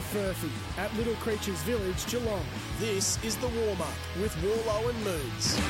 for Furphy at Little Creatures Village, Geelong. This is the warm up with Worlo and Moons.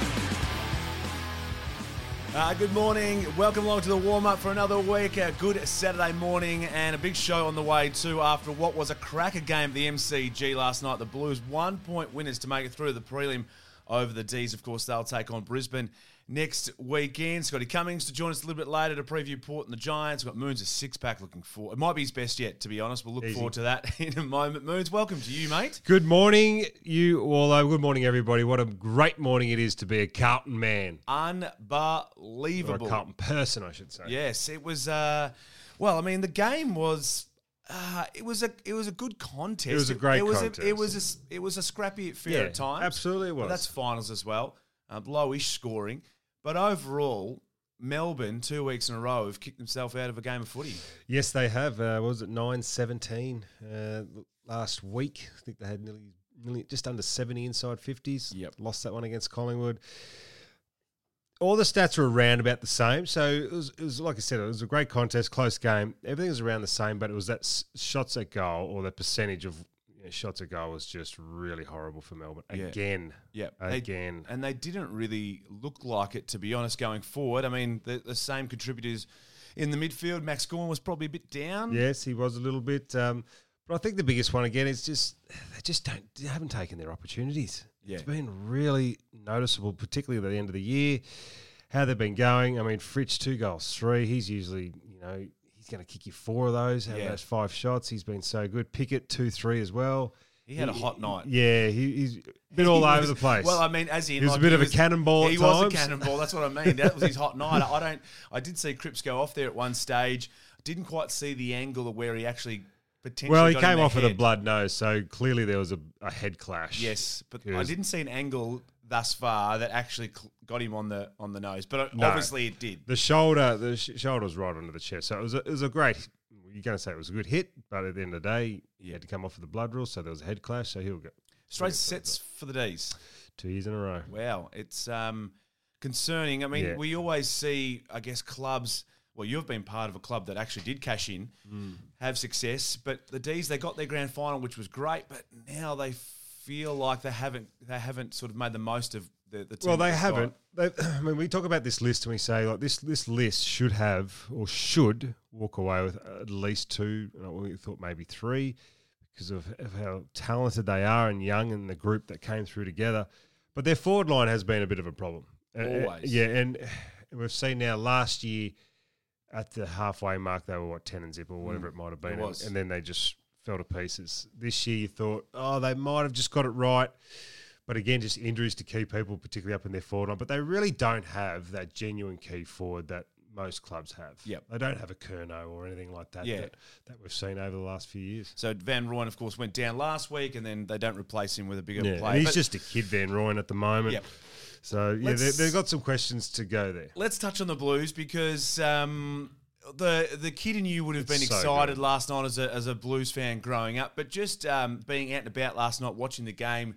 Uh, good morning. Welcome along to the warm up for another week. A good Saturday morning and a big show on the way too after what was a cracker game at the MCG last night. The Blues one point winners to make it through the prelim over the D's. Of course, they'll take on Brisbane next weekend. Scotty Cummings to join us a little bit later to preview Port and the Giants. We've got Moons a six pack looking for. It might be his best yet, to be honest. We'll look Easy. forward to that in a moment. Moons, welcome to you, mate. Good morning, you all. Good morning, everybody. What a great morning it is to be a Carlton man. Or a Unbelievable. Carlton person, I should say. Yes, it was. Uh, well, I mean, the game was. Uh, it was a it was a good contest. It was a great it was contest. A, it was a it was a scrappy affair Yeah, at times. absolutely it But that's finals as well. Uh, lowish scoring, but overall, Melbourne two weeks in a row have kicked themselves out of a game of footy. Yes, they have. Uh, what was it 9 17 uh, last week? I think they had nearly, nearly just under 70 inside 50s. Yep. Lost that one against Collingwood. All the stats are around about the same. So it was, it was like I said, it was a great contest, close game. Everything was around the same, but it was that s- shots at goal or the percentage of you know, shots at goal was just really horrible for Melbourne. Yeah. Again. Yeah, they- Again. and they didn't really look like it, to be honest, going forward. I mean, the, the same contributors in the midfield. Max Gawn was probably a bit down. Yes, he was a little bit. Um, but I think the biggest one again is just they just don't they haven't taken their opportunities. Yeah. It's been really noticeable, particularly at the end of the year, how they've been going. I mean, Fritsch two goals, three. He's usually you know he's going to kick you four of those. Have Yeah. those five shots. He's been so good. Pickett two three as well. He had a hot night. Yeah, he, he's been all He over the place. Well, I mean, as in, He was a bit of a cannonball at He was a cannonball. That's what I mean. That was his hot night. I don't. I did see Cripps go off there at one stage. Didn't quite see the angle of where he actually potentially. well, he came off with a blood nose, so clearly there was a, a head clash. Yes, but I didn't see an angle thus far that actually cl- got him on the on the nose. But No. obviously, it did. The shoulder, the sh- shoulder was right under the chest, so it was a, it was a great. You're going to say it was a good hit, but at the end of the day, he had to come off with the blood rule, so there was a head clash. So he'll go Straight sets for the D's. two years in a row. Wow, it's um, concerning. I mean, Yeah. we always see, I guess, clubs. Well, you've been part of a club that actually did cash in, Mm. have success, but the D's they got their grand final, which was great, but now they feel like they haven't they haven't sort of made the most of the, the team. Well, they they've got. haven't. They, I mean, we talk about this list and we say like this. This list should have or should walk away with at least two. and We thought maybe three because of, of how talented they are and young and the group that came through together. But their forward line has been a bit of a problem. Uh, uh, Always. yeah, and we've seen now last year at the halfway mark they were what ten and zip or whatever it might have been, Mm. it and- and then they just fell to pieces. This year you thought, oh, they might have just got it right. But again, just injuries to key people, particularly up in their forward line. But they really don't have that genuine key forward that most clubs have. Yep. They don't have a Curnow or anything like that, Yeah. that that we've seen over the last few years. So Van Rooyen, of course, went down last week, and then they don't replace him with a bigger Yeah, player. he's just a kid, Van Rooyen, at the moment. Yep. So yeah, they've got some questions to go there. let's touch on the Blues because um, the the kid in you would have been It's so excited good. last night as a, as a Blues fan growing up, but just um, being out and about last night watching the game.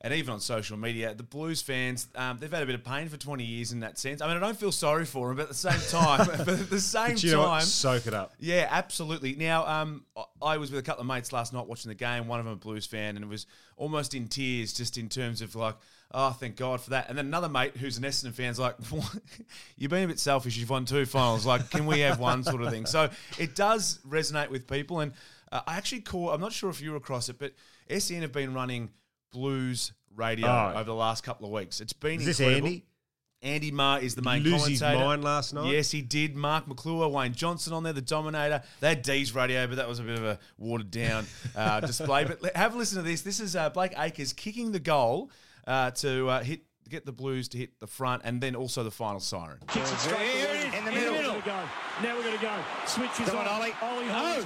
And even on social media, the Blues fans, um, they've had a bit of pain for 20 years in that sense. I mean, I don't feel sorry for them, but at the same time, but at the same But you know time, Soak it up. yeah, absolutely. Now, um, I was with a couple of mates last night watching the game. One of them a Blues fan, and it was almost in tears, just in terms of like, oh, thank God for that. And then another mate who's an Essendon fan's like, you've been a bit selfish. You've won two finals. Like, can we have one sort of thing? So it does resonate with people. And uh, I actually call. I'm not sure if you're across it, but SEN have been running Blues radio Oh. over the last couple of weeks. It's been Is this incredible. Andy? Andy Maher is the main Lose his commentator. mind last night? Yes, he did. Mark McClure, Wayne Johnson on there, the Dominator. They had D's radio, but that was a bit of a watered down uh, display. But have a listen to this. This is uh, Blake Acres kicking the goal uh, to uh, hit get the Blues to hit the front, and then also the final siren. Kicks it straight Here it is, in the in the middle. middle. We're gonna go. Now we're going to go. Switches Come on, on. Ollie. Ollie No.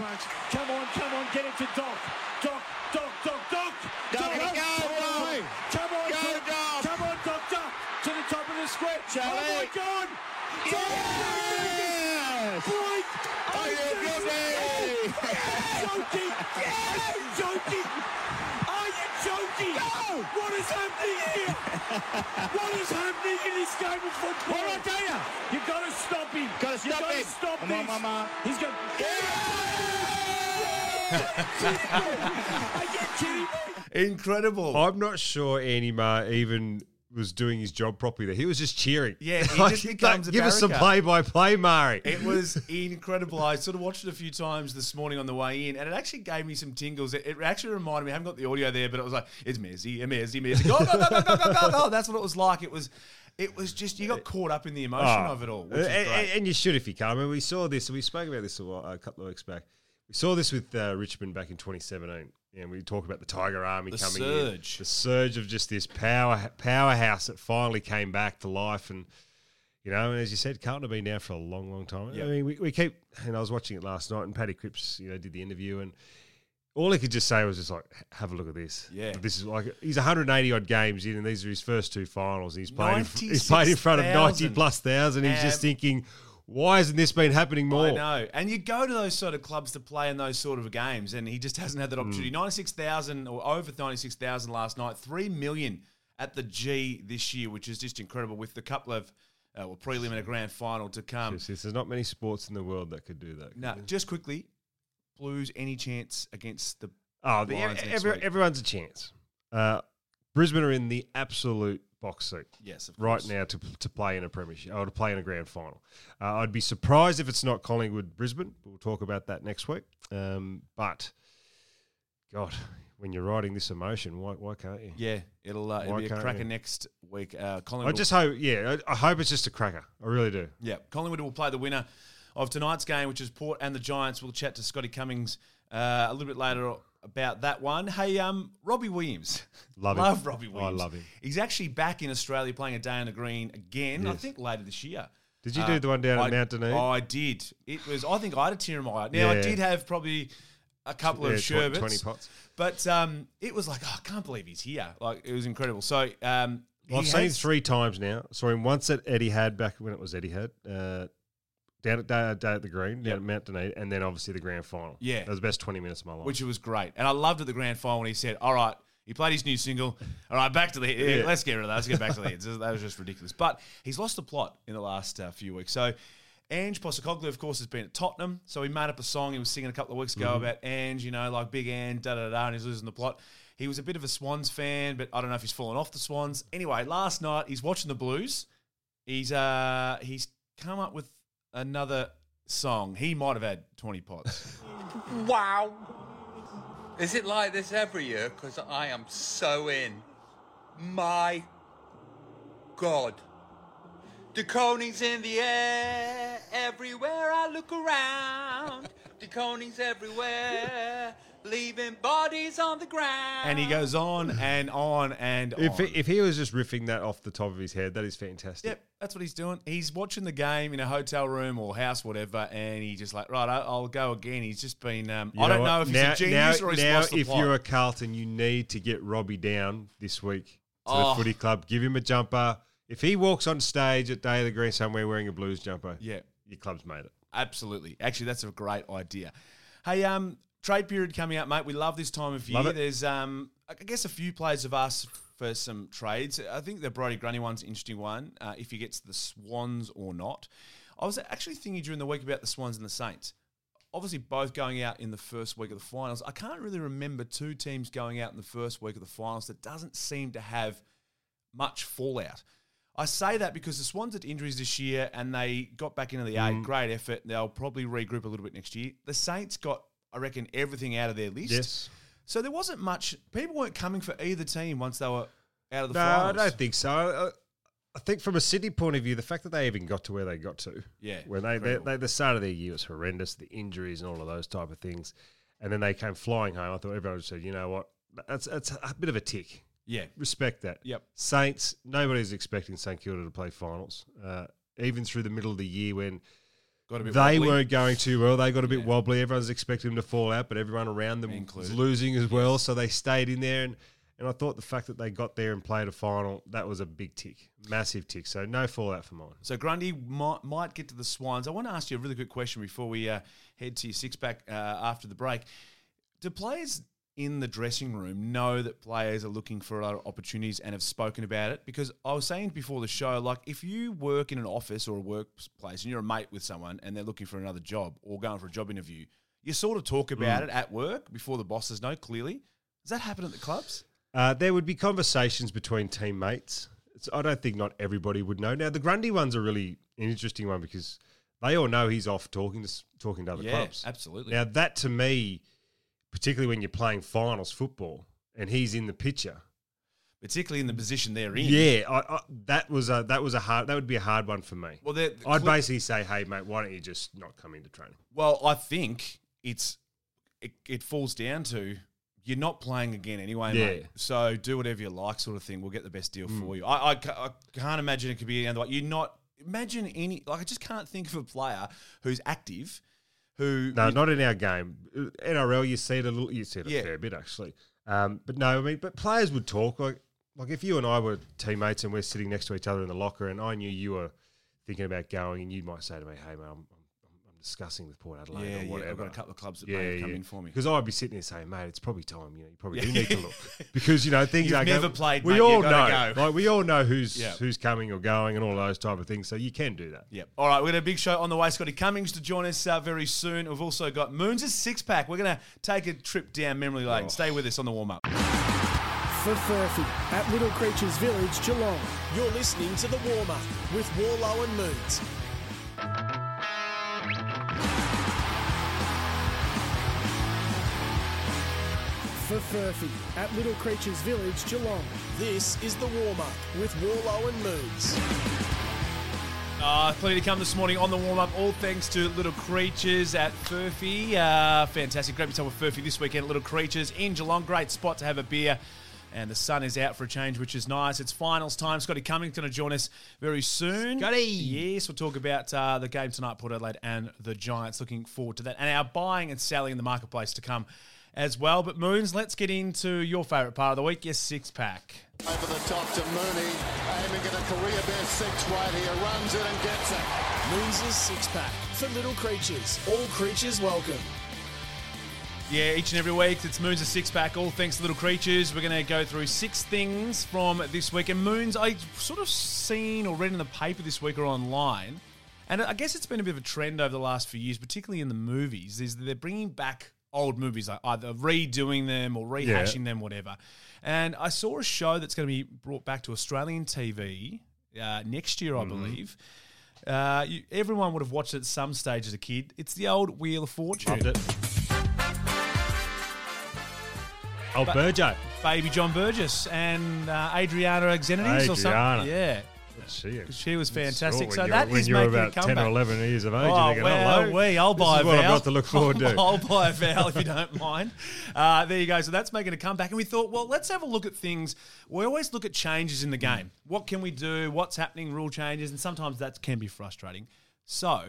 Come on, come on, get it to Doc. Doc, Doc, Doc, Doc. Go, Doc, go, come Doc. on. Come on, Go, Doc. Doc. Come on, Doctor. To the top of the square. Oh my God. Yes! Blake. Are you joking? joking? Are you joking? Are you joking? What is happening here? what is happening in this game of football? What I tell ya? You've got to stop him. Gotta You've stop got to him. stop Come on, this. mama. He's got. Are you kidding me? Incredible. I'm not sure Andy even was doing his job properly there. He was just cheering. Yeah, he Like, just becomes a Give us some play-by-play, Murray. It was incredible. I sort of watched it a few times this morning on the way in, and it actually gave me some tingles. It, it actually reminded me. I haven't got the audio there, but it was like it's Messi, Messi, Messi. Go, go, go, go, go, go, go, go. That's what it was like. It was, it was just you got caught up in the emotion Oh. of it all, and, and you should if you can. I mean, we saw this. We spoke about this a, while, a couple of weeks back. We saw this with uh, Richmond back in 2017, and we talk about the Tiger Army The coming surge. in, the surge of just this power powerhouse that finally came back to life. And you know, and as you said, Carlton have been down for a long, long time. Yeah. I mean, we, we keep. And I was watching it last night, and Paddy Cripps, you know, did the interview, and all he could just say was just like, "Have a look at this. Yeah. this is like he's 180 odd games in, and these are his first two finals. He's played. In, he's played in front of 90 plus thousand. He's just Um, thinking, why hasn't this been happening more? I know. And you go to those sort of clubs to play in those sort of games, and he just hasn't had that Mm. opportunity. 96,000 or over 96,000 last night, 3 million at the G this year, which is just incredible with the couple of uh, well, prelim and a grand final to come. There's not many sports in the world that could do that. Now, just quickly, Blues, any chance against the. Oh, the, every, everyone's a chance. Uh, Brisbane are in the absolute box seat Yes, of right now to, to play in a premiership or to play in a grand final. Uh, I'd be surprised if it's not Collingwood Brisbane. We'll talk about that next week. Um, but God, when you're riding this emotion, why, why can't you? Yeah, it'll, uh, it'll be a cracker you? next week. Uh, Collingwood. I just hope, yeah, I, I hope it's just a cracker. I really do. Yeah, Collingwood will play the winner of tonight's game, which is Port and the Giants. We'll chat to Scotty Cummings uh, a little bit later about that one. Hey, um, Robbie Williams, Love him. love Robbie I love him. He's actually back in Australia playing a day on the green again. I think later this year. Did you do the one down at I- Mount Dunedin? I did. It was. I think I had a tear in my eye. Now I did have probably a couple Yeah, of sherbets, 20 pots. but um, it was like, oh, I can't believe he's here. Like it was incredible. So um, Well, I've he seen him three times now. Saw him once at Etihad back when it was Etihad, uh, down at at the Green, down Yep. at Mount Dunedin, and then obviously the grand final. Yeah. that was the best twenty minutes of my life. which was great. And I loved at the grand final when he said, "All right." He played his new single. All right, back to the Yeah. Let's get rid of that. Let's get back to the hits. That was just ridiculous. But he's lost the plot in the last uh, few weeks. So Ange Postecoglou, of course, has been at Tottenham. So he made up a song he was singing a couple of weeks ago Mm-hmm. about Ange, you know, like Big Ange, da da da, and he's losing the plot. He was a bit of a Swans fan, but I don't know if he's fallen off the Swans. Anyway, last night he's watching the Blues. He's uh he's come up with another song. He might have had twenty pots. Wow. Is it like this every year? Because I am so in. My God. The Koning's in the air, everywhere I look around. The Koning's everywhere, leaving bodies on the ground. and he goes on and on and if on. he, if he was just riffing that off the top of his head, that is fantastic. Yep, that's what he's doing. He's watching the game in a hotel room or house, whatever, and he just like, right, I- I'll go again. He's just been. Um, You I don't what? know if he's a genius now, or he's now lost the if plot. you're a Carlton, you need to get Robbie down this week to Oh. the footy club. Give him a jumper. If he walks on stage at Day of the Green somewhere wearing a Blues jumper, yeah, your club's made it. absolutely. Actually, that's a great idea. Hey, um, trade period coming up, mate. We love this time of year. It. There's, um, I guess a few players have asked for some trades. I think the Brodie Grundy one's an interesting one. Uh, if he gets the Swans or not. I was actually thinking during the week about the Swans and the Saints. Obviously, both going out in the first week of the finals. I can't really remember two teams going out in the first week of the finals that doesn't seem to have much fallout. I say that because the Swans had injuries this year and they got back into the eight. Great effort. They'll probably regroup a little bit next year. The Saints got, I reckon, everything out of their list. Yes. So there wasn't much. People weren't coming for either team once they were out of the No, I don't think so. I, I think from a City point of view, the fact that they even got to where they got to, Yeah, when they, they, they the start of their year was horrendous, the injuries and all of those type of things, and then they came flying home. I thought everyone said, you know what, that's that's a bit of a tick. Yeah. Respect that. Yep. Saints, nobody's expecting St Kilda to play finals. Uh, even through the middle of the year when Got a bit they wobbly. weren't going too well, they got a bit Yeah. wobbly. Everyone's expecting them to fall out, but everyone around them was losing as well, so they stayed in there. And, and I thought the fact that they got there and played a final, that was a big tick, massive tick. So no fallout for mine. So Grundy might, might get to the Swans. I want to ask you a really quick question before we uh, head to your six pack uh, after the break. Do players in the dressing room know that players are looking for other opportunities and have spoken about it? Because I was saying before the show, like if you work in an office or a workplace and you're a mate with someone and they're looking for another job or going for a job interview, You sort of talk about it at work before the bosses know clearly. Does that happen at the clubs? Uh, there would be conversations between teammates. It's, I don't think not everybody would know. Now the Grundy one's a really interesting one because they all know he's off talking to talking to other yeah, clubs. absolutely. Now that to me, particularly when you're playing finals football and he's in the picture, Particularly in the position they're in. yeah, I, I, that was a that was a hard that would be a hard one for me. Well, I'd cle- basically say, hey mate, why don't you just not come into training? Well, I think it's it, it falls down to you're not playing again anyway, Yeah. mate. So do whatever you like, sort of thing. We'll get the best deal for mm. you. I, I, I can't imagine it could be any other way. You're not imagine any like I just can't think of a player who's active who No, you- not in our game. NRL, you see it a little, you see it a Yeah. fair bit actually. Um, but no, I mean, but players would talk like, like if you and I were teammates and we're sitting next to each other in the locker, and I knew you were thinking about going, and you might say to me, "Hey, man, I'm discussing with Port Adelaide yeah, or yeah. whatever." I've got a couple of clubs that yeah, may come yeah. in for me. Because I'd be sitting there saying, "Mate, it's probably time. You know, you probably do need to look because you know things You've are never going- played, We mate, all know, go. like we all know who's Yeah. who's coming or going and all those type of things. So you can do that. Yep. All right, we've got a big show on the way. Scotty Cummings to join us uh, very soon. We've also got Moons' six pack. We're going to take a trip down memory lane. Oh. Stay with us on the warm up. For Furphy at Little Creatures Village, Geelong. You're listening to the warm up with Worlo and Moons. For Furphy at Little Creatures Village, Geelong. This is the warm up with Worlo and Moons. Uh, plenty to come this morning on the warm up. All thanks to Little Creatures at Furphy. Uh, fantastic. Grab yourself a Furphy this weekend at Little Creatures in Geelong. Great spot to have a beer. And the sun is out for a change, which is nice. It's finals time. Scotty Cummings going to join us very soon. Scotty! Yes, we'll talk about uh, the game tonight, Port Adelaide and the Giants. Looking forward to that. And our buying and selling in the marketplace to come as well. But Moons, let's get into your favourite part of the week, your six pack. Over the top to Mooney, aiming at a career best six weight here, runs it and gets it. Moons' six pack for little creatures. All creatures welcome. Yeah, each and every week it's Moons a six pack. All thanks to little creatures. We're going to go through six things from this week. And Moons, I sort of seen or read in the paper this week or online, and I guess it's been a bit of a trend over the last few years, particularly in the movies. Is that they're bringing back old movies, like either redoing them or rehashing them, whatever. And I saw a show that's going to be brought back to Australian TV uh, next year, I believe. Uh, you, everyone would have watched it at some stage as a kid. It's the old Wheel of Fortune. Loved it. Oh, Burgo. baby John Burgess and uh, Adriana Xenidis or something. Adriana. Yeah, She, she was fantastic. When So that is making a about 10 comeback. or 11 years of age. Oh, thinking, well, hello. we, I'll buy a what vowel. I've got to look forward to. I'll buy a vowel if you don't mind. Uh, there you go. So that's making a comeback. And we thought, well, let's have a look at things. We always look at changes in the game. What can we do? What's happening? Rule changes. And sometimes that can be frustrating. So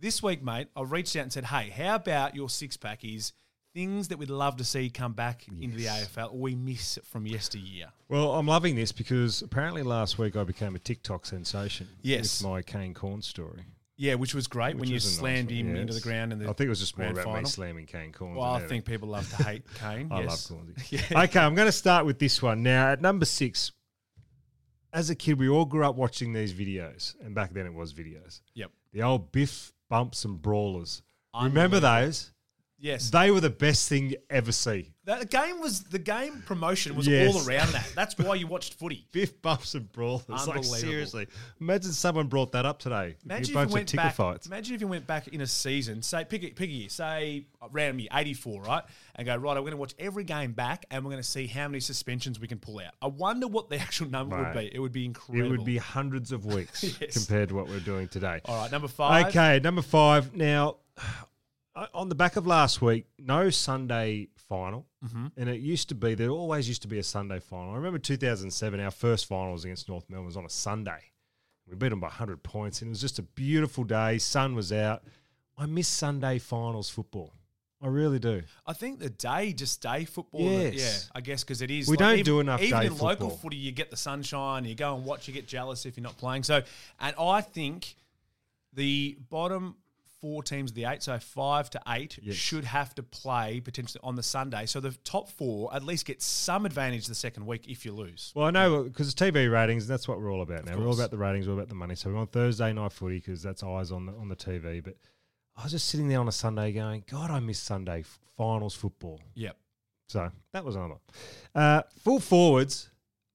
this week, mate, I reached out and said, hey, how about your six pack is things that we'd love to see come back into the AFL or we miss from yesteryear? Well, I'm loving this because apparently last week I became a TikTok sensation. Yes. With my Kane Cornes story. Yeah, which was great when you nice slammed one, him yes. into the ground in the I think it was just more about me final. slamming Kane Cornes. Well, I think people love to hate Kane. I yes. love Cornsy. Okay, I'm going to start with this one. Now, at number six, as a kid, we all grew up watching these videos, and back then it was videos. Yep. The old Biff bumps and brawlers. Remember those? Yes. They were the best thing you ever see. That, the game was the game promotion was Yes. all around that. That's why you watched footy. Biff bumps and brawlers. Like Unbelievable. seriously, imagine someone brought that up today. Imagine a bunch if you went ticker back. fights. Imagine if you went back in a season, say pick a, pick a year, say around year eighty four, right, and go right. I'm going to watch every game back, and we're going to see how many suspensions we can pull out. I wonder what the actual number would Mate, be. It would be incredible. It would be hundreds of weeks Yes. compared to what we're doing today. all right. Number five. Okay, number five. Now, on the back of last week, no Sunday final, Mm-hmm. and it used to be there always used to be a Sunday final. I remember 2007, our first final was against North Melbourne was on a Sunday. We beat them by 100 points, and it was just a beautiful day. Sun was out. I miss Sunday finals football. I really do. I think the day, just day football. Yes. Yeah, I guess because it is. We don't even, do enough Even day in local football. footy, you get the sunshine. You go and watch. You get jealous if you're not playing. So, and I think the bottom four teams of the eight, so five to eight, Yes. should have to play potentially on the Sunday. So the top four at least get some advantage the second week if you lose. Well, I know because it's TV ratings. That's what we're all about now. We're all about the ratings. We're all about the money. So we're on Thursday night footy because that's eyes on the on the TV. But I was just sitting there on a Sunday going, God, I miss Sunday finals football. Yep. So that was another. Uh, full forwards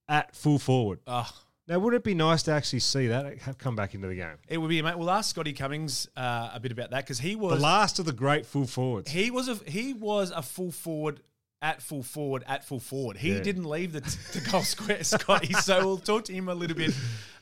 at full forward. Oh, Now, would it be nice to actually see that have come back into the game? it would be, mate. We'll ask Scotty Cummings uh, a bit about that because he was The last of the great full forwards. he was a he was a full forward at full forward at full forward. He Yeah. didn't leave the, the goal square, Scotty. So we'll talk to him a little bit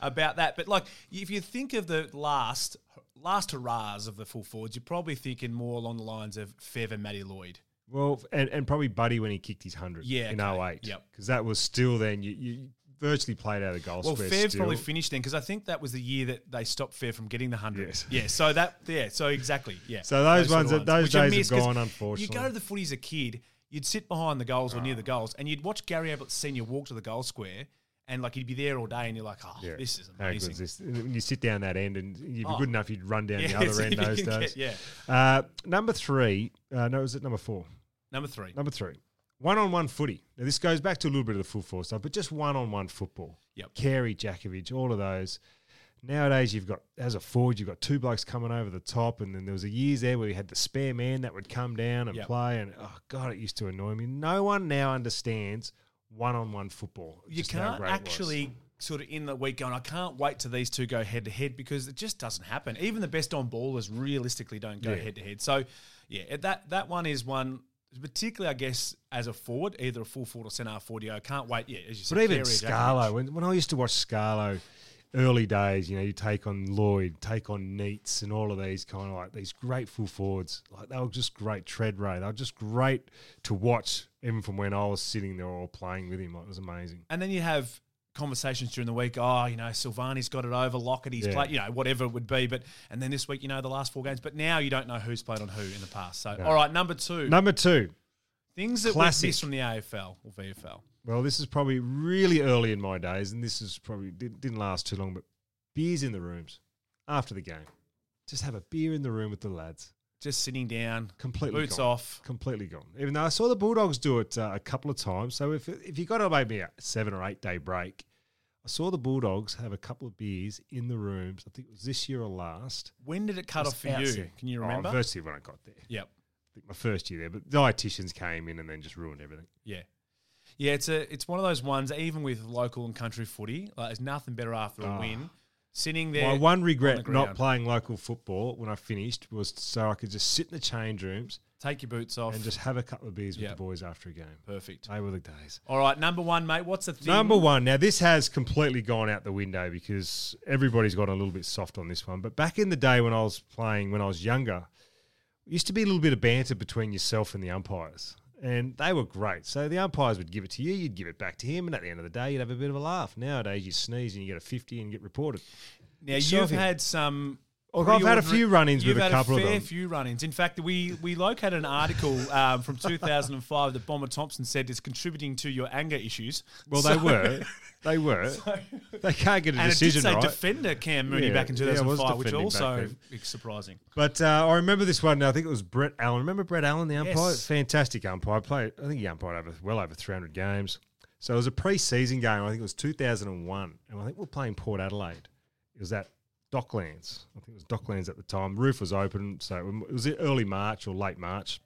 about that. But like, if you think of the last last hurrahs of the full forwards, you're probably thinking more along the lines of Fev and Matty Lloyd. Well, and, and probably Buddy when he kicked his 100 Yeah, in okay. 08. Yep. Because that was still then, you, you virtually played out of the goal Well, square Fev still. probably finished then because I think that was the year that they stopped Fev from getting the hundred. Yes. Yeah, so that yeah, so exactly yeah. So those sort ones of that- those days 'cause gone, unfortunately. You go to the footy as a kid, you'd sit behind the goals or near the goals, and you'd watch Gary Ablett Senior walk to the goal square, and like he'd be there all day, and you're like, oh, Yeah. this is How good is amazing. this? You sit down that end and you'd be Oh. good enough, you'd run down the other so end those days. get- yeah. Uh, number three, uh, no, was it number four? Number three. Number three, one on one footy. Now, this goes back to a little bit of the full force stuff, but just one on one football. Yep. Carey, Jakovich, all of those. Nowadays, you've got, as a forward, you've got two blokes coming over the top, and then there was a years there where you had the spare man that would come down and Yep. play, and oh, God, it used to annoy me. No one now understands one on one football. You just how can't great it was. actually sort of in the week going, I can't wait till these two go head to head because it just doesn't happen. Even the best on ballers realistically don't go Yeah. head to head. So, yeah, that that one is one, particularly, I guess, as a forward, either a full forward or centre forward. I can't wait. Yeah, as you said, But even Scarlo, when, when I used to watch Scarlo early days, you know, you take on Lloyd, take on Neitz, and all of these kind of like these great full forwards. Like they were just great tread rate. They were just great to watch, even from when I was sitting there or playing with him. Like, it was amazing. And then you have conversations during the week. Oh, you know, Silvagni's got it over. Lockett, Yeah. played. You know, whatever it would be. But and then this week, you know, the last four games. But now you don't know who's played on who in the past. So, No. all right, number two, Number two. things that classic. we missed from the AFL or VFL. Well, this is probably really early in my days, and this is probably didn't, didn't last too long. But beers in the rooms after the game. Just have a beer in the room with the lads. Just sitting down, Completely boots gone. off. completely gone. Even though I saw the Bulldogs do it uh, a couple of times, so if if you got to maybe a seven or eight day break, I saw the Bulldogs have a couple of beers in the rooms. I think it was this year or last. When did it cut off for you? Can you remember? Oh, remember? virtually when I got there. yep. I think my first year there, but dietitians came in and then just ruined everything. Yeah. Yeah, it's a it's one of those ones. Even with local and country footy, like there's nothing better after a Ah. win. Sitting there. my one on regret the not playing local football when I finished was so I could just sit in the change rooms Take your boots off. and just have a couple of beers with Yep. the boys after a game. perfect. They were the days. All right, number one, mate. What's the thing? Number one. Now, this has completely gone out the window because everybody's got a little bit soft on this one. But back in the day when I was playing, when I was younger, it used to be a little bit of banter between yourself and the umpires. And they were great. So the umpires would give it to you, you'd give it back to him, and at the end of the day, you'd have a bit of a laugh. Nowadays, you sneeze and you get a 50 and get reported. Now you've had some. Look, I've had a few run-ins with a couple of fair them. few run-ins. In fact, we we located an article um, from 2005 that Bomber Thompson said is contributing to your anger issues. Well, they So- were. They were. they can't get a And it did decision say right. defender Cam Mooney Yeah, back in yeah, it was 2005, which defending back also is surprising. But uh, I remember this one. I think it was Brett Allen. Remember Brett Allen, the umpire? Yes. Fantastic umpire. Played. I think he umpired over well over 300 games. So it was a pre-season game. I think it was 2001, and I think we are playing Port Adelaide. It was at Docklands. I think it was Docklands at the time. Roof was open, so it was early March or late March.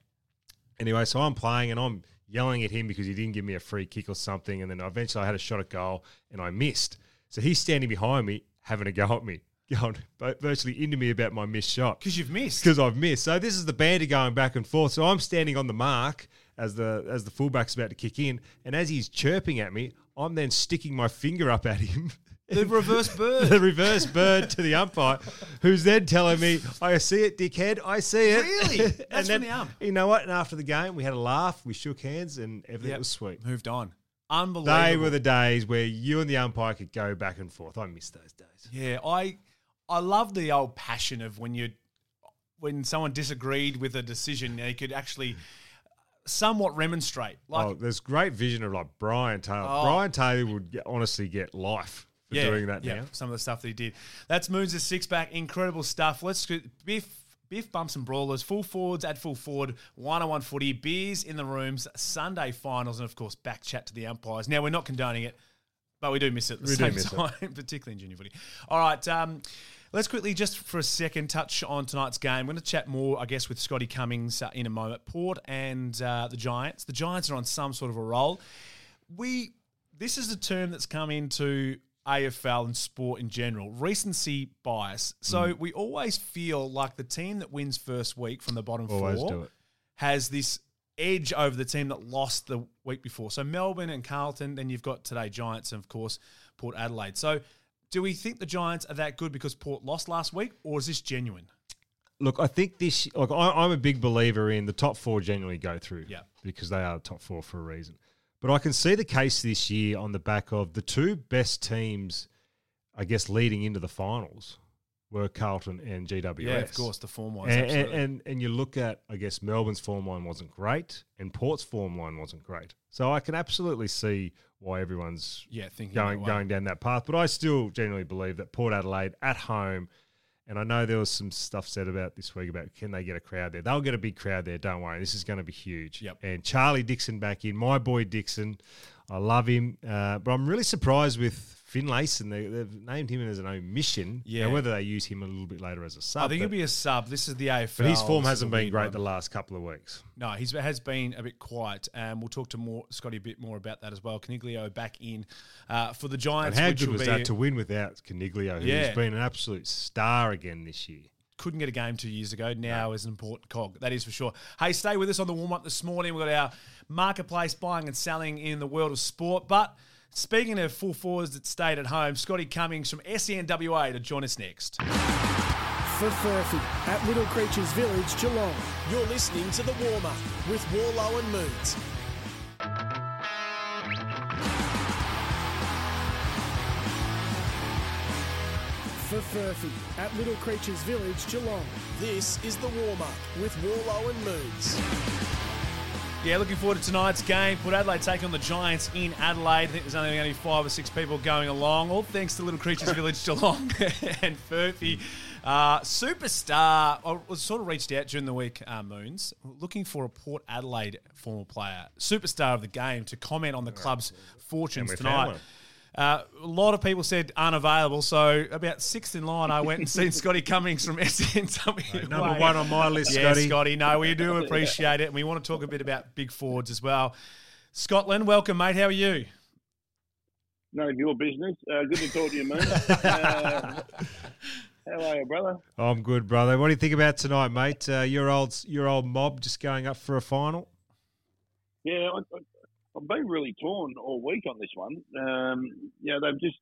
Anyway, so I'm playing and I'm yelling at him because he didn't give me a free kick or something, and then eventually I had a shot at goal and I missed. So he's standing behind me having a go at me, going virtually into me about my missed shot Because you've missed. because I've missed. So this is the banter going back and forth. So I'm standing on the mark as the as the fullback's about to kick in, and as he's chirping at me, I'm then sticking my finger up at him. The reverse bird. the reverse bird to the umpire, who's then telling me, "I see it, dickhead. I see it." Really? and That's then, from the ump? You know what? And after the game, we had a laugh, we shook hands, and everything Yep. was sweet. Moved on. Unbelievable. They were the days where you and the umpire could go back and forth. I miss those days. Yeah, I I love the old passion of when you when someone disagreed with a decision, they could actually somewhat remonstrate. Like oh, there's great vision of like Brian Taylor. Oh. Brian Taylor would get, honestly get life for doing that yeah, now. Some of the stuff that he did. That's Moons' six pack. Incredible stuff. Let's go. Biff. Biff bumps and brawlers, full forwards at full forward, one on one footy, beers in the rooms, Sunday finals, and of course back chat to the umpires. Now we're not condoning it, but we do miss it at the We same it. time, particularly in junior footy. All right, um, Let's quickly, just for a second, touch on tonight's game. We're going to chat more, I guess, with Scotty Cummings uh, in a moment. Port and uh, the Giants. The Giants are on some sort of a roll. We, this is a term that's come into AFL and sport in general, recency bias. So Mm. we always feel like the team that wins first week from the bottom Always four has this edge over the team that lost the week before. So Melbourne and Carlton, then you've got today Giants and of course Port Adelaide. So do we think the Giants are that good because Port lost last week, or is this genuine? Look, I think this. Like, I, I'm a big believer in the top four generally go through. Yeah. because they are the top four for a reason. But I can see the case this year on the back of the two best teams, I guess, leading into the finals were Carlton and GWS. Yeah, of course, the form wise. And, and, and and you look at, I guess, Melbourne's form line wasn't great, and Port's form line wasn't great. So I can absolutely see why everyone's yeah, thinking going going down that path. But I still genuinely believe that Port Adelaide at home, and I know there was some stuff said about this week about can they get a crowd there? They'll get a big crowd there. Don't worry, this is going to be huge. Yep. And Charlie Dixon back in, my boy Dixon, I love him, uh, but I'm really surprised with Finlayson. They, they've named him as an omission. Yeah. Now, whether they use him a little bit later as a sub, I think it'll be a sub. This is the AFL. but his form hasn't been great one. the last couple of weeks. No, he's has been a bit quiet, and we'll talk to more Scotty a bit more about that as well. Coniglio back in uh, for the And Giants. how which good was be, that to win without Coniglio, who's Yeah. been an absolute star again this year? couldn't get a game two years ago. Now is an important cog. That is for sure. Hey, stay with us on the warm up this morning. We've got our marketplace buying and selling in the world of sport. But speaking of full forwards that stayed at home, Scotty Cummings from SENWA to join us next. For Furphy at Little Creatures Village, Geelong. You're listening to The Warm Up with Worlo and Moons. For Furphy at Little Creatures Village, Geelong. This is The Warm Up with Worlo and Moons. Yeah, looking forward to tonight's game. Port Adelaide take on the Giants in Adelaide. I think there's only only five or six people going along. All thanks to Little Creatures Village Geelong and Furphy. Uh, superstar. I was sort of reached out during the week, uh, Moons, looking for a Port Adelaide former player, superstar of the game, to comment on the club's fortunes tonight. One. Uh, a lot of people said unavailable, so about sixth in line, I went and seen Scotty Cummings from SNW. Number one on my list, Yeah, Scotty. Scotty. No, we do appreciate it, and we want to talk a bit about big forwards as well. Scotland, welcome, mate. How are you? None of your business. Uh, good to talk to you, man. uh, how are you, brother? I'm good, brother. What do you think about tonight, mate? Uh, your old your old mob just going up for a final. Yeah, I, I, I've been really torn all week on this one. Um, you know, they've just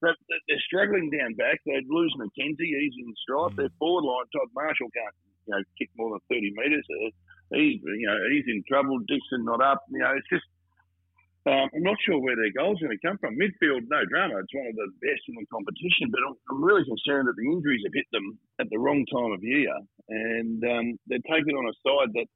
they're, they're struggling down back. They lose McKenzie. He's in strife. Their forward line, Todd Marshall can't you know kick more than thirty metres. Uh, he's you know he's in trouble. Dixon not up. You know, it's just. Um, I'm not sure where their goals are going to come from. Midfield, no drama. It's one of the best in the competition, but I'm, I'm really concerned that the injuries have hit them at the wrong time of year, and um, they're taking on a side that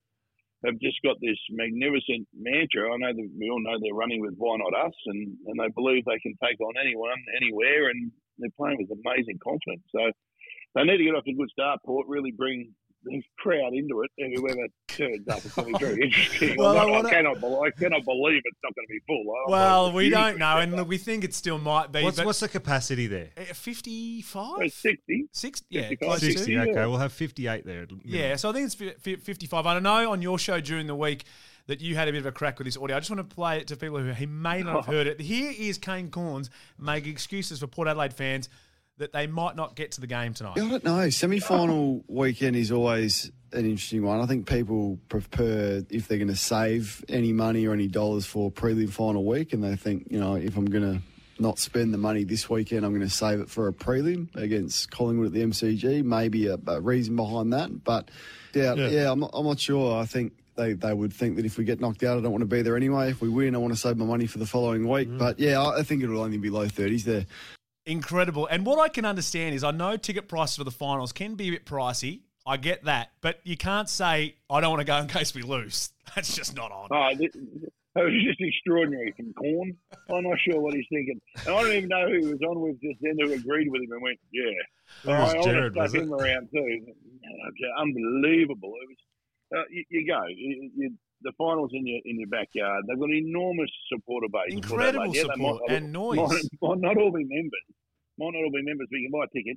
have just got this magnificent mantra. I know that we all know they're running with why not us, and, and they believe they can take on anyone, anywhere, and they're playing with amazing confidence. So they need to get off to a good start, Port, really bring crowd into it, and whoever turns up. It's going to be very interesting. Well, I not- I, wanna- cannot, bel- I cannot believe it's not going to be full. I- Well, we don't know, and fan. look, we think it still might be. What's but what's the capacity there? uh, 55? It's 60. Six, yeah, 55, 60. yeah. Okay, we'll have 58 there. at minimum. Yeah, so I think it's fifty-five. I don't know on your show during the week that you had a bit of a crack with this audio. I just want to play it to people who he may not have heard it. Here is Kane Cornes making excuses for Port Adelaide fans that they might not get to the game tonight. I don't know. Semi final weekend is always an interesting one. I think people prefer if they're going to save any money or any dollars for prelim final week, and they think, you know, if I'm going to not spend the money this weekend, I'm going to save it for a prelim against Collingwood at the MCG. Maybe a, a reason behind that, but yeah, yeah, I'm, not, I'm not sure. I think. They, they would think that if we get knocked out, I don't want to be there anyway. If we win, I want to save my money for the following week. Mm. But yeah, I I think it'll only be low 30s there. Incredible. And what I can understand is I know ticket prices for the finals can be a bit pricey. I get that. But you can't say, I don't want to go in case we lose. That's just not on. Oh, th- that was just extraordinary from Cornes. I'm not sure what he's thinking. And I don't even know who he was on with just then who agreed with him and went, yeah. It was I, Jared, I was stuck it? him around too. Unbelievable. It was, uh, you, you go. You, you, the finals in your in your backyard. They've got an enormous supporter base. Incredible yeah, support might- and noise. Might, might not all be members. Might not all be members, but you can buy a ticket.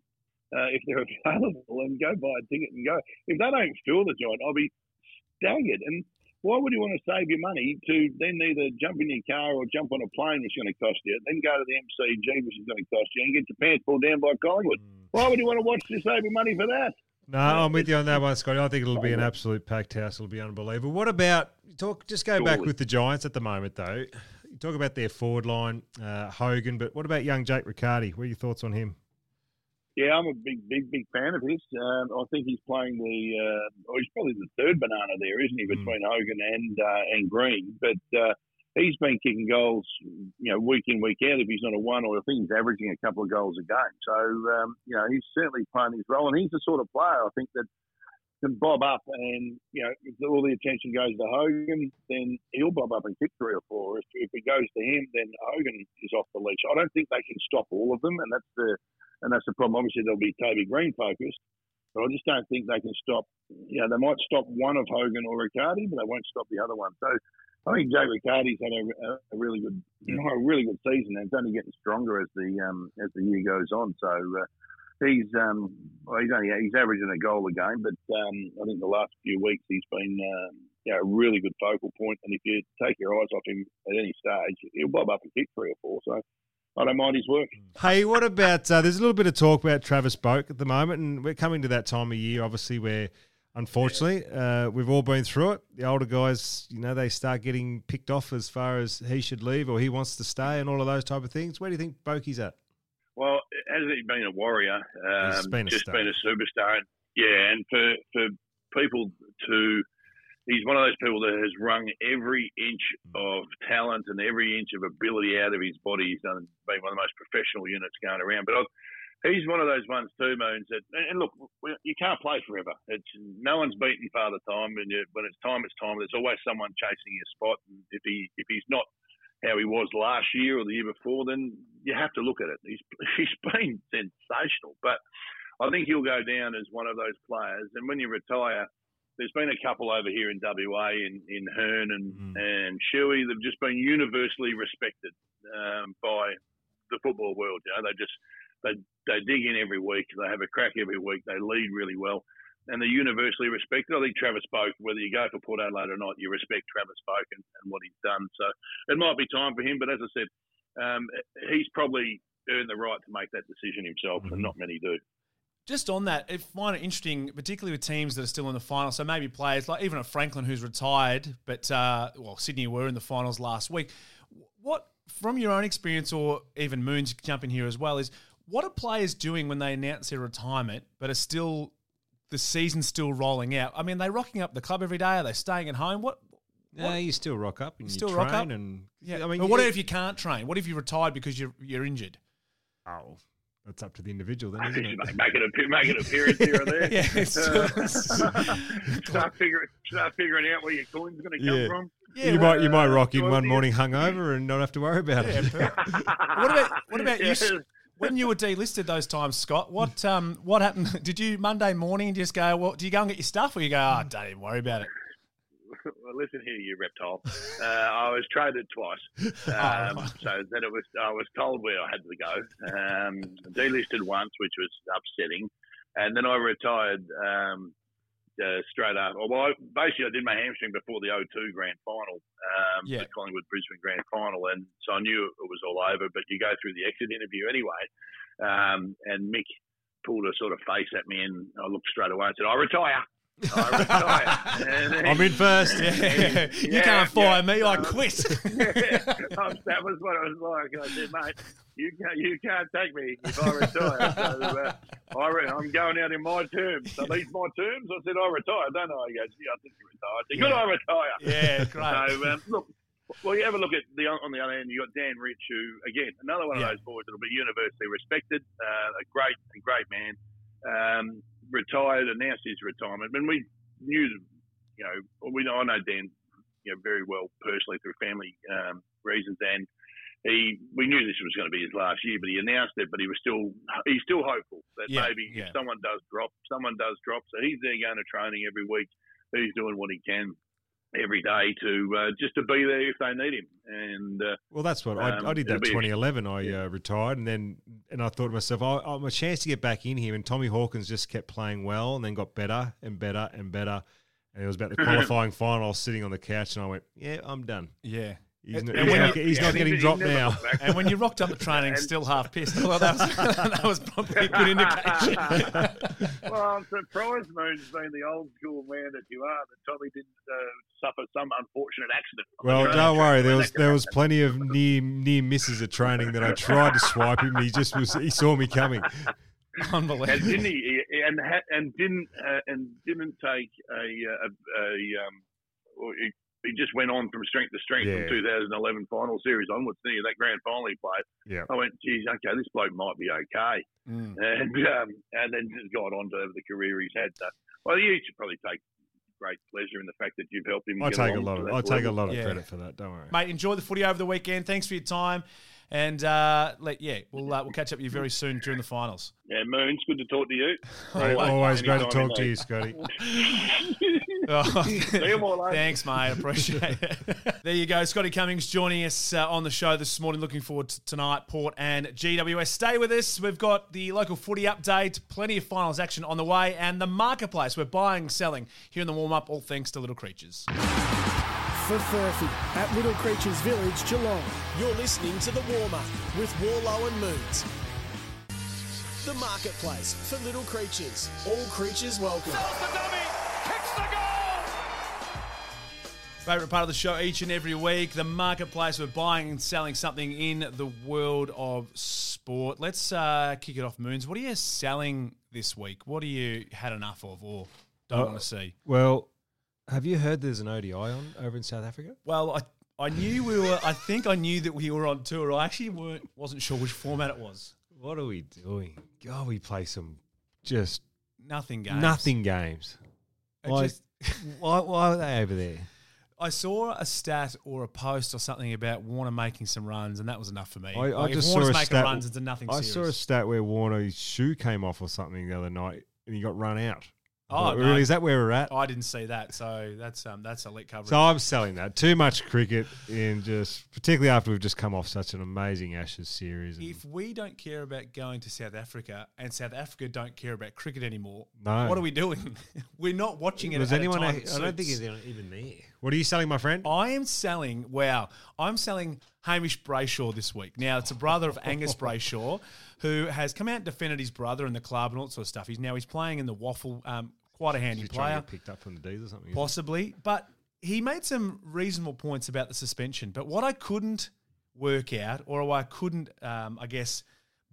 uh, if they're available and go buy a ticket and go. If they don't fill the joint, I'll be staggered. And why would you want to save your money to then either jump in your car or jump on a plane, which is going to cost you, then go to the MCG, which is going to cost you, and get your pants pulled down by Collingwood? Why would you want to watch to save your money for that? No, I'm with you on that one, Scotty. I think it'll be an absolute packed house. It'll be unbelievable. What about talk? Just go back with the Giants at the moment, though. You talk about their forward line, uh, Hogan, but what about young Jake Riccardi? What are your thoughts on him? Yeah, I'm a big, big, big fan of his. Um, I think he's playing the, uh, or he's probably the third banana there, isn't he, between Hogan and uh, and Greene? But uh, he's been kicking goals, you know, week in, week out. If he's not a one, or I think he's averaging a couple of goals a game. So, um, you know, he's certainly playing his role, and he's the sort of player I think that can bob up, and you know, if all the attention goes to Hogan, then he'll bob up and kick three or four. If, it goes to him, then Hogan is off the leash. I don't think they can stop all of them, and that's the and that's the problem. Obviously, they'll be Toby Greene focused, but I just don't think they can stop. You know, they might stop one of Hogan or Riccardi, but they won't stop the other one. So I think Jake Riccardi's had a, a, really good, you know, a really good season, and it's only getting stronger as the um, as the year goes on. So. Uh, He's um, well, he's only he's averaging a goal a game, but um, I think the last few weeks he's been know, a really good focal point. And if you take your eyes off him at any stage, he'll bob up and kick three or four. So I don't mind his work. Hey, what about? Uh, there's a little bit of talk about Travis Boak at the moment, and we're coming to that time of year, obviously, where unfortunately uh, we've all been through it. The older guys, you know, they start getting picked off as far as he should leave or he wants to stay, and all of those type of things. Where do you think Boakey's at? Well, hasn't he been a warrior? Um, He's been a just star. been a superstar. And, yeah, and for for people to, he's one of those people that has wrung every inch of talent and every inch of ability out of his body. He's done been one of the most professional units going around. But I, he's one of those ones too, Moons. That and look, you can't play forever. It's no one's beaten Father Time, and you, when it's time, it's time. There's always someone chasing your spot, and if he if he's not how he was last year or the year before, then you have to look at it. He's he's been sensational, but I think he'll go down as one of those players. And when you retire, there's been a couple over here in WA in in Hurn and and Shuey. They've just been universally respected um, by the football world. You know, they just they they dig in every week. They have a crack every week. They lead really well. And they're universally respected. I think Travis Boak, whether you go for Port Adelaide or not, you respect Travis Boak and, and what he's done. So it might be time for him, but as I said, um, he's probably earned the right to make that decision himself, and not many do. Just on that, I find it interesting, particularly with teams that are still in the final. So maybe players like even a Franklin who's retired, but uh, well, Sydney were in the finals last week. What, from your own experience, or even Moons jump in here as well, is what are players doing when they announce their retirement, but are still the season's still rolling out? I mean, are they rocking up the club every day? Are they staying at home? What? No, you still rock up and you Still train rock up? and Yeah. I mean, but what if you can't train? What if you retired because you're you're injured? Oh, that's up to the individual then, isn't it? make, make it a make an appearance here or there. Yeah, it's start figuring start figuring out where your coin's going to come Yeah. from. you might you might Uh, rock in one morning hungover and not have to worry about it. What about what about you? When you were delisted those times, Scott, what um what happened? Did you Monday morning just go? Well, do you go and get your stuff, or you go? Oh, don't even worry about it. well, listen here, you reptile. Uh, I was traded twice, um, so then it was. I was told where I had to go. Um, delisted once, which was upsetting, and then I retired um, uh, straight after. Well, I, basically, I did my hamstring before the 02 Grand Final, um, Yeah. the Collingwood Brisbane Grand Final, and so I knew it was all over. But you go through the exit interview anyway, um, and Mick pulled a sort of face at me, and I looked straight away and said, "I retire." I then- I'm in first. Yeah. you Yeah, can't fire yeah. me. I quit. that was what it was like. I said, mate, you can't, you can't take me if I retire. So uh, I re- I'm going out in my terms. Are these my terms? I said, I retire, don't I? He goes, yeah, I think you retire. I said, good, I retire. yeah, great. So, um, look, well, you have a look at the on the other end. You have got Dan Rich, who again another one of those boys that'll be universally respected, uh, a great, a great man. Um, retired, announced his retirement. and we knew, you know, we know I know Dan, you know, very well personally through family um, reasons, and he we knew this was going to be his last year, but he announced it. But he was still he's still hopeful that Yeah, maybe yeah. if someone does drop, someone does drop. So he's there going to training every week. He's doing what he can every day to uh, just to be there if they need him. And uh, Well, that's what I, Um, I did. That be a- 2011, I uh, retired, and then and I thought to myself, I, I'm a chance to get back in here. And Tommy Hawkins just kept playing well, and then got better and better and better. And it was about the qualifying final. I was sitting on the couch, and I went, "Yeah, I'm done. Yeah. He's, And not, when he's you- not, he's yeah, not and he- getting he dropped never now." And when you rocked up at training, still half pissed. Well, that was, that was probably a good indication. well, I'm surprised Moon's been the old school man that you are that Tommy didn't uh, suffer some unfortunate accident. Well, don't track worry. There was there was plenty of near near misses at training that I tried to swipe him. He just was. He saw me coming. And Unbelievable. didn't he? he- And and didn't uh, and didn't take a a, a um. Or he, he just went on from strength to strength Yeah. from 2011 final series onwards. Didn't? That grand final he played. Yeah. I went, geez, okay, this bloke might be okay. Mm. and um, and then just got on to the career he's had. So, well, you should probably take great pleasure in the fact that you've helped him. I get take a lot of that I take a lot of Yeah. credit for that. Don't worry. Mate, enjoy the footy over the weekend. Thanks for your time. And uh, let, yeah, we'll uh, we'll catch up with you very soon during the finals. Yeah, Moons, good to talk to you. Mate, always great to talk to you, Scotty. Oh, See you more later. Thanks, mate. Appreciate it. there you go. Scotty Cummings joining us uh, on the show this morning. Looking forward to tonight, Port and GWS. Stay with us. We've got the local footy update, plenty of finals action on the way, and the marketplace. We're buying, selling here in the warm up, all thanks to Little Creatures. For Furphy at Little Creatures Village, Geelong. You're listening to The Warm Up with Worlo and Moons. The marketplace for little creatures. All creatures welcome. Favorite part of the show each and every week, the marketplace. We're buying and selling something in the world of sport. Let's uh, kick it off, Moons. What are you selling this week? What are you had enough of or don't Uh, want to see? Well, have you heard there's an ODI on over in South Africa? Well, I I knew we were. I think I knew that we were on tour. I actually weren't wasn't sure which format it was. What are we doing? God, we play some just Nothing games. nothing games. It Like, just- why, why are they over there? I saw a stat or a post or something about Warner making some runs, and that was enough for me. I, I Like, just Warner's saw a making stat. runs into nothing I serious. saw a stat where Warner's shoe came off or something the other night, and he got run out. Oh, really? no. Is that where we're at? I didn't see that, so that's um that's elite coverage. So I'm selling that. Too much cricket in just, particularly after we've just come off such an amazing Ashes series. if we don't care about going to South Africa and South Africa don't care about cricket anymore, No. what are we doing? We're not watching it. was anyone? I that don't think he's even there. What are you selling, my friend? I am selling. Wow, I'm selling Hamish Brayshaw this week. Now it's a brother of Angus Brayshaw, who has come out and defended his brother in the club and all sort of stuff. He's now he's playing in the WAFL. Um, quite a handy player. picked up from the Dees or something. Possibly, but he made some reasonable points about the suspension. But what I couldn't work out, or I couldn't, um, I guess,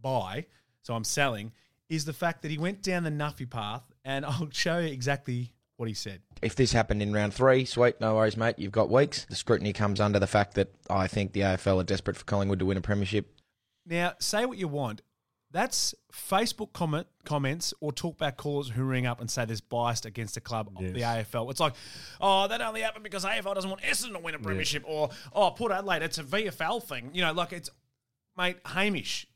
buy, so I'm selling, is the fact that he went down the Nuffy path, and I'll show you exactly what he said. If this happened in round three, sweet, no worries, mate. You've got weeks. The scrutiny comes under the fact that I think the AFL are desperate for Collingwood to win a premiership. Now, say what you want. That's Facebook comment comments or talkback callers who ring up and say there's biased against the club of the AFL. It's like, oh, that only happened because AFL doesn't want Essendon to win a premiership, or oh, Port Adelaide, it's a VFL thing. You know, like it's, mate, Hamish.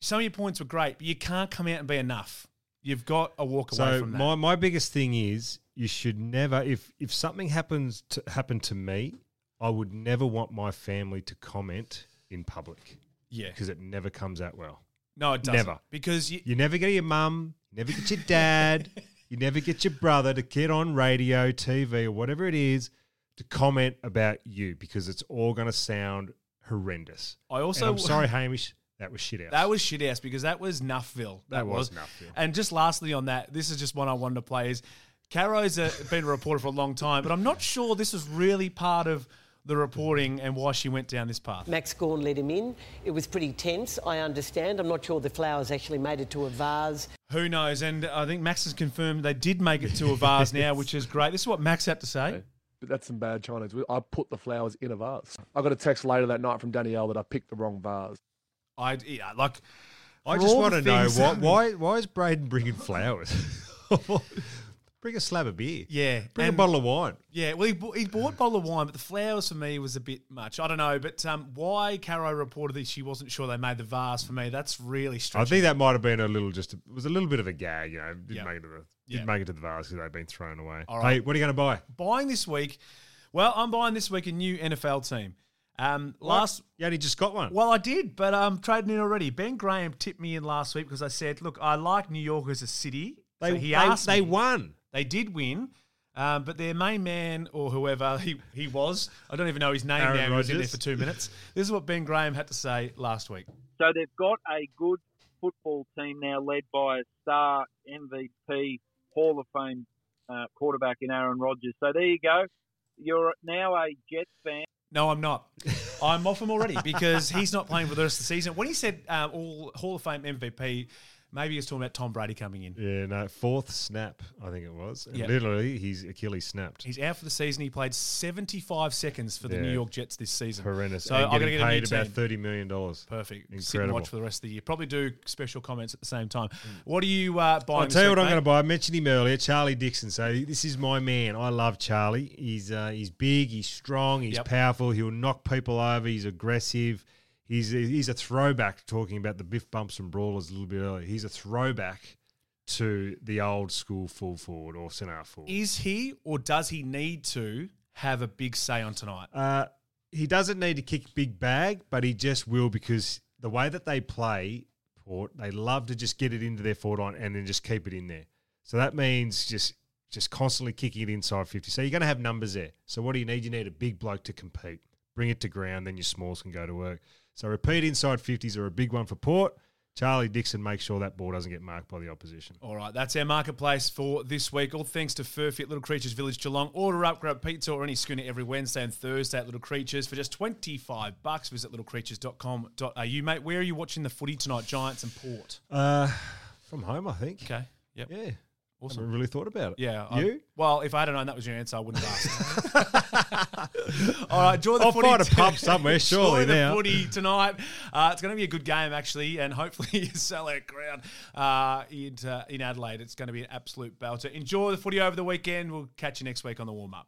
Some of your points were great, but you can't come out and be enough. You've got a walk away So from that. my, my biggest thing is you should never if if something happens to happen to me, I would never want my family to comment in public yeah, because it never comes out well. no, it doesn't. never. because you, You never get your mum, never get your dad, you never get your brother to get on radio, TV, or whatever it is to comment about you because it's all going to sound horrendous. I also And I'm sorry, Hamish, that was shit out. That was shit ass because that was Nuffville. That, That was, was Nuffville. And just lastly on that, this is just one I wanted to play is Caro's a, been a reporter for a long time, but I'm not sure this was really part of the reporting and why she went down this path. Max Gawn let him in. It was pretty tense, I understand. I'm not sure the flowers actually made it to a vase. Who knows? And I think Max has confirmed they did make it to a vase now, which is great. This is what Max had to say. But that's some bad Chinese. I put the flowers in a vase. I got a text later that night from Danielle that I picked the wrong vase. I yeah, like I just want to know why, why why is Brayden bringing flowers? Bring a slab of beer. Yeah, Bring a and- bottle of wine. Yeah, well, he, bought- he bought a bottle of wine, but the flowers for me was a bit much. I don't know, but um, why Caro reported that she wasn't sure they made the vase for me, that's really strange. I strange. think that might have been a little just, it was a little bit of a gag, you know, didn't Yeah. make it a Yeah. Didn't make it to the vase because they'd been thrown away. All right. Hey, what are you going to buy? Buying this week. Well, I'm buying this week a new NFL team. Um, last You only just got one. Well, I did, but I'm trading in already. Ben Graham tipped me in last week because I said, "Look, I like New York as a city." They- so he they- asked they me- won. They did win, um, but their main man or whoever he, he was, I don't even know his name Aaron now. He was in there for two minutes. This is what Ben Graham had to say last week. So they've got a good football team now, led by a star MVP Hall of Fame uh, quarterback in Aaron Rodgers. So there you go. You're now a Jets fan. No, I'm not. I'm off him already because he's not playing for the rest of the season. When he said um, all Hall of Fame MVP, maybe he was talking about Tom Brady coming in. Yeah, no, fourth snap, I think it was. And Yeah. Literally, his Achilles snapped. He's out for the season. He played 75 seconds for the Yeah. New York Jets this season. Horrendous. So And I'm going to get paid about thirty million dollars. Perfect. Sit and Incredible. watch for the rest of the year. Probably do special comments at the same time. What are you uh, buying? I'll tell you what I'm going to buy. I mentioned him earlier, Charlie Dixon. So this is my man. I love Charlie. He's uh, he's big, he's strong, he's Yep. powerful. He'll knock people over. He's aggressive. He's a, he's a throwback. Talking about the Biff Bumps and Brawlers a little bit earlier. He's a throwback to the old school full forward or centre forward. Is he or does he need to have a big say on tonight? Uh, he doesn't need to kick big bag, but he just will because the way that they play Port, they love to just get it into their forward line and then just keep it in there. So that means just just constantly kicking it inside 50. So you're going to have numbers there. So what do you need? You need a big bloke to compete. Bring it to ground, then your smalls can go to work. So repeat inside 50s are a big one for Port. Charlie Dixon makes sure that ball doesn't get marked by the opposition. All right, that's our marketplace for this week. All thanks to Furphy at Little Creatures Village Geelong. Order up, grab pizza or any schooner every Wednesday and Thursday at Little Creatures for just 25 bucks. Visit littlecreatures.com.au. Mate, where are you watching the footy tonight, Giants and Port? Uh, from home, I think. Okay. Yep. Yeah. Awesome. Haven't really thought about it. Yeah. I- You? well, if I had known that was your answer, I wouldn't have asked. All right, enjoy the I'll footy. find a pub somewhere, surely, enjoy the now. footy tonight. Uh, it's going to be a good game, actually, and hopefully you sell out crowd uh, in, uh, in Adelaide. It's going to be an absolute belter. Enjoy the footy over the weekend. We'll catch you next week on the warm up.